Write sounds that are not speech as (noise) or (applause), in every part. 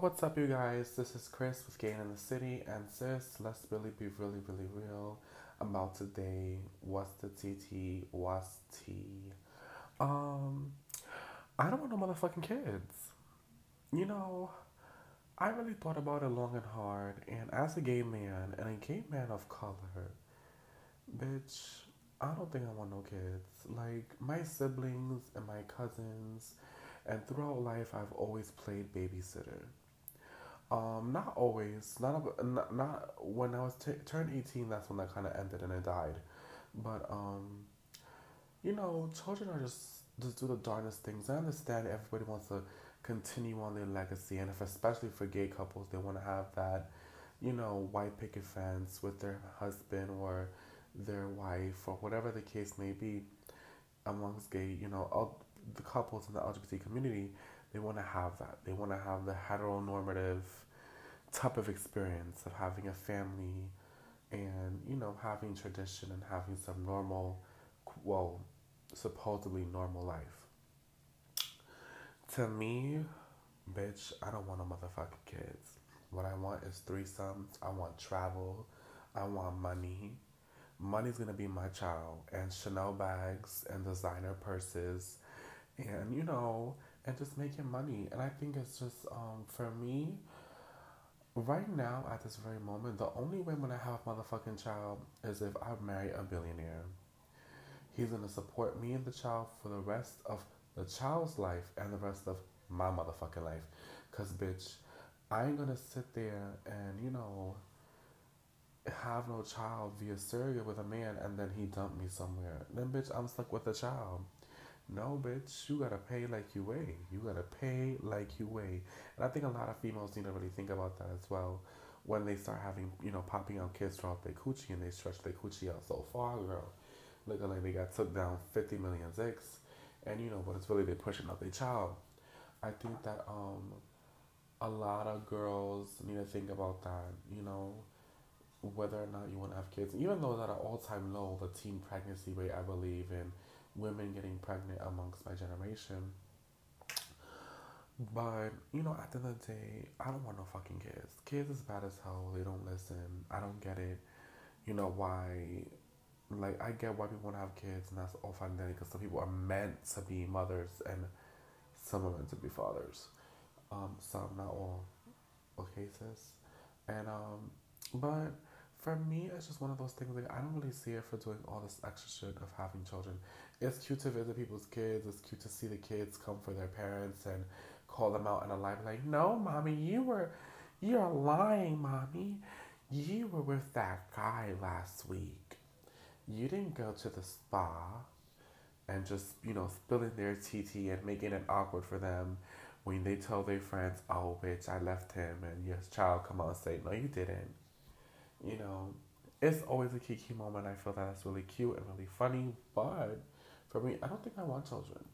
what's up, you guys? This is Chris with Gay in the City, and sis, let's really be really, really real about today. What's the TT? What's T? Um, I don't want no motherfucking kids. You know, I really thought about it long and hard, and as a gay man and a gay man of color, bitch, I don't think I want no kids. Like my siblings and my cousins, and throughout life, I've always played babysitter. Um, not always. Not not, not when I was t- turned eighteen. That's when that kind of ended and I died. But um, you know, children are just just do the darndest things. I understand everybody wants to continue on their legacy, and if especially for gay couples, they want to have that, you know, white picket fence with their husband or their wife or whatever the case may be amongst gay, you know, all the couples in the LGBT community, they want to have that. They want to have the heteronormative type of experience of having a family and, you know, having tradition and having some normal, well, supposedly normal life. To me, bitch, I don't want no motherfucking kids. What I want is threesomes. I want travel. I want money. Money's gonna be my child, and Chanel bags and designer purses, and you know, and just making money. And I think it's just um for me. Right now, at this very moment, the only way when I have a motherfucking child is if I marry a billionaire. He's gonna support me and the child for the rest of the child's life and the rest of my motherfucking life. Cause bitch, I ain't gonna sit there and, you know, have no child via surrogate with a man and then he dumped me somewhere. Then bitch, I'm stuck with a child. No, bitch, you gotta pay like you weigh. You gotta pay like you weigh. And I think a lot of females need to really think about that as well when they start having, you know, popping out kids throughout their coochie and they stretch their coochie out so far, girl. Looking like they got took down 50 million zicks and you know, but it's really they pushing up their child. I think that um, a lot of girls need to think about that. You know, whether or not you want to have kids, even though at an all time low, the teen pregnancy rate, I believe, in women getting pregnant amongst my generation. But, you know, at the end of the day, I don't want no fucking kids. Kids is bad as hell. They don't listen. I don't get it. You know, why like I get why people want to have kids, and that's all fine dandy because some people are meant to be mothers and some are meant to be fathers. Um, some, not all, cases, and um, but for me, it's just one of those things. Like I don't really see it for doing all this extra shit of having children. It's cute to visit people's kids. It's cute to see the kids come for their parents and call them out in a lie. Like, no, mommy, you were, you're lying, mommy. You were with that guy last week you didn't go to the spa and just, you know, spilling their TT and making it awkward for them when they tell their friends, oh, bitch, I left him, and your child come out and say, no, you didn't. You know, it's always a kiki moment. I feel that that's really cute and really funny, but for me, I don't think I want children.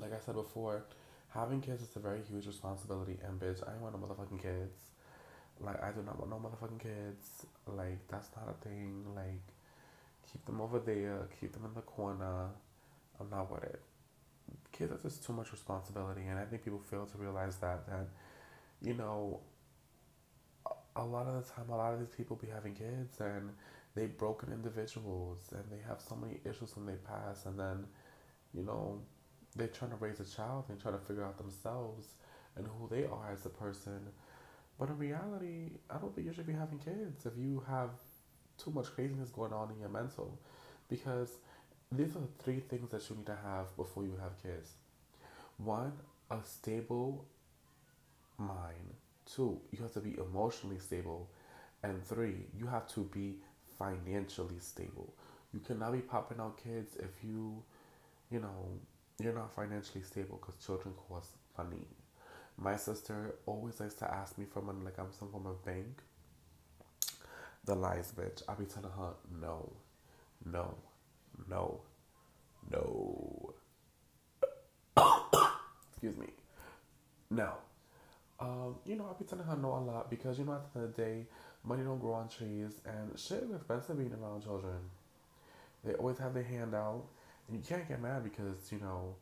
Like I said before, having kids is a very huge responsibility, and bitch, I want no motherfucking kids. Like, I do not want no motherfucking kids. Like, that's not a thing. Like, keep them over there, keep them in the corner. I'm not with it. Kids are just too much responsibility, and I think people fail to realize that that you know a lot of the time, a lot of these people be having kids and they broken individuals and they have so many issues when they pass, and then you know they're trying to raise a child and trying to figure out themselves and who they are as a person. But in reality, I don't think you should be having kids if you have too much craziness going on in your mental because these are the three things that you need to have before you have kids. One, a stable mind. Two, you have to be emotionally stable. And three, you have to be financially stable. You cannot be popping out kids if you, you know, you're not financially stable because children cost money. My sister always likes to ask me for money like I'm some form of bank the lies, bitch. I be telling her, no, no, no, no. (coughs) Excuse me. No. Um, you know, I be telling her no a lot because, you know, at the end of the day, money don't grow on trees and shit is expensive being around children. They always have their hand out and you can't get mad because, you know,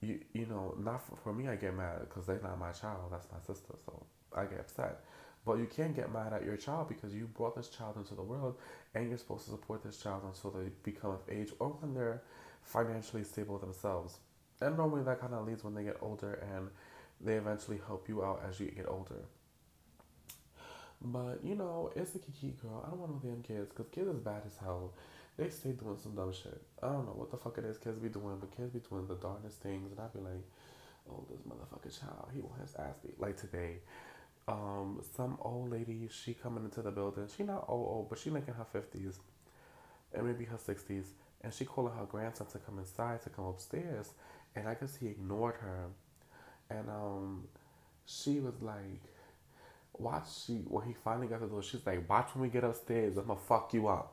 you you know not for, for me I get mad because they're not my child that's my sister so I get upset but you can't get mad at your child because you brought this child into the world and you're supposed to support this child until they become of age or when they're financially stable themselves and normally that kind of leads when they get older and they eventually help you out as you get older but you know it's a kiki girl I don't want no damn kids because kids is bad as hell they stay doing some dumb shit. I don't know what the fuck it is kids be doing, but kids be doing the darndest things, and I be like, oh, this motherfucker child, he want his ass beat. Like today, um, some old lady, she coming into the building. She not old, old, but she like in her fifties, and maybe her sixties, and she calling her grandson to come inside to come upstairs, and I guess he ignored her, and um, she was like. Watch she when he finally got to the door, she's like, Watch when we get upstairs, I'ma fuck you up.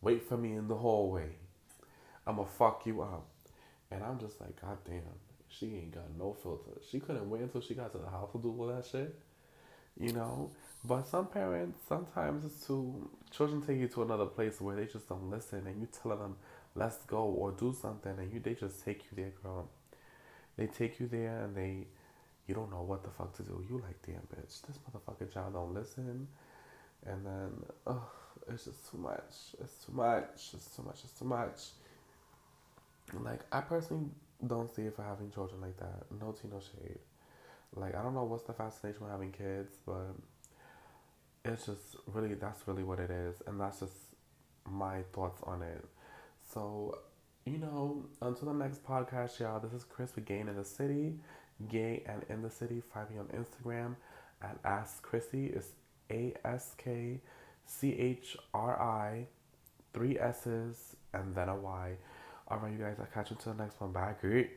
Wait for me in the hallway. I'ma fuck you up. And I'm just like, God damn, she ain't got no filter. She couldn't wait until she got to the house to do all that shit. You know? But some parents, sometimes it's to, children take you to another place where they just don't listen and you tell them, let's go or do something and you they just take you there, girl. They take you there and they, you don't know what the fuck to do. You like, damn bitch, this motherfucking child don't listen. And then, ugh it's just too much. It's too much. It's too much. It's too much. Like I personally don't see it for having children like that. No tea, no shade. Like I don't know what's the fascination with having kids, but it's just really that's really what it is, and that's just my thoughts on it. So, you know, until the next podcast, y'all. This is Chris with Gay in the City, Gay and in the City. Find me on Instagram at Ask Chrissy. It's A S K C H R I, three S's, and then a Y. Alright, you guys, I'll catch you until the next one. Bye. Great.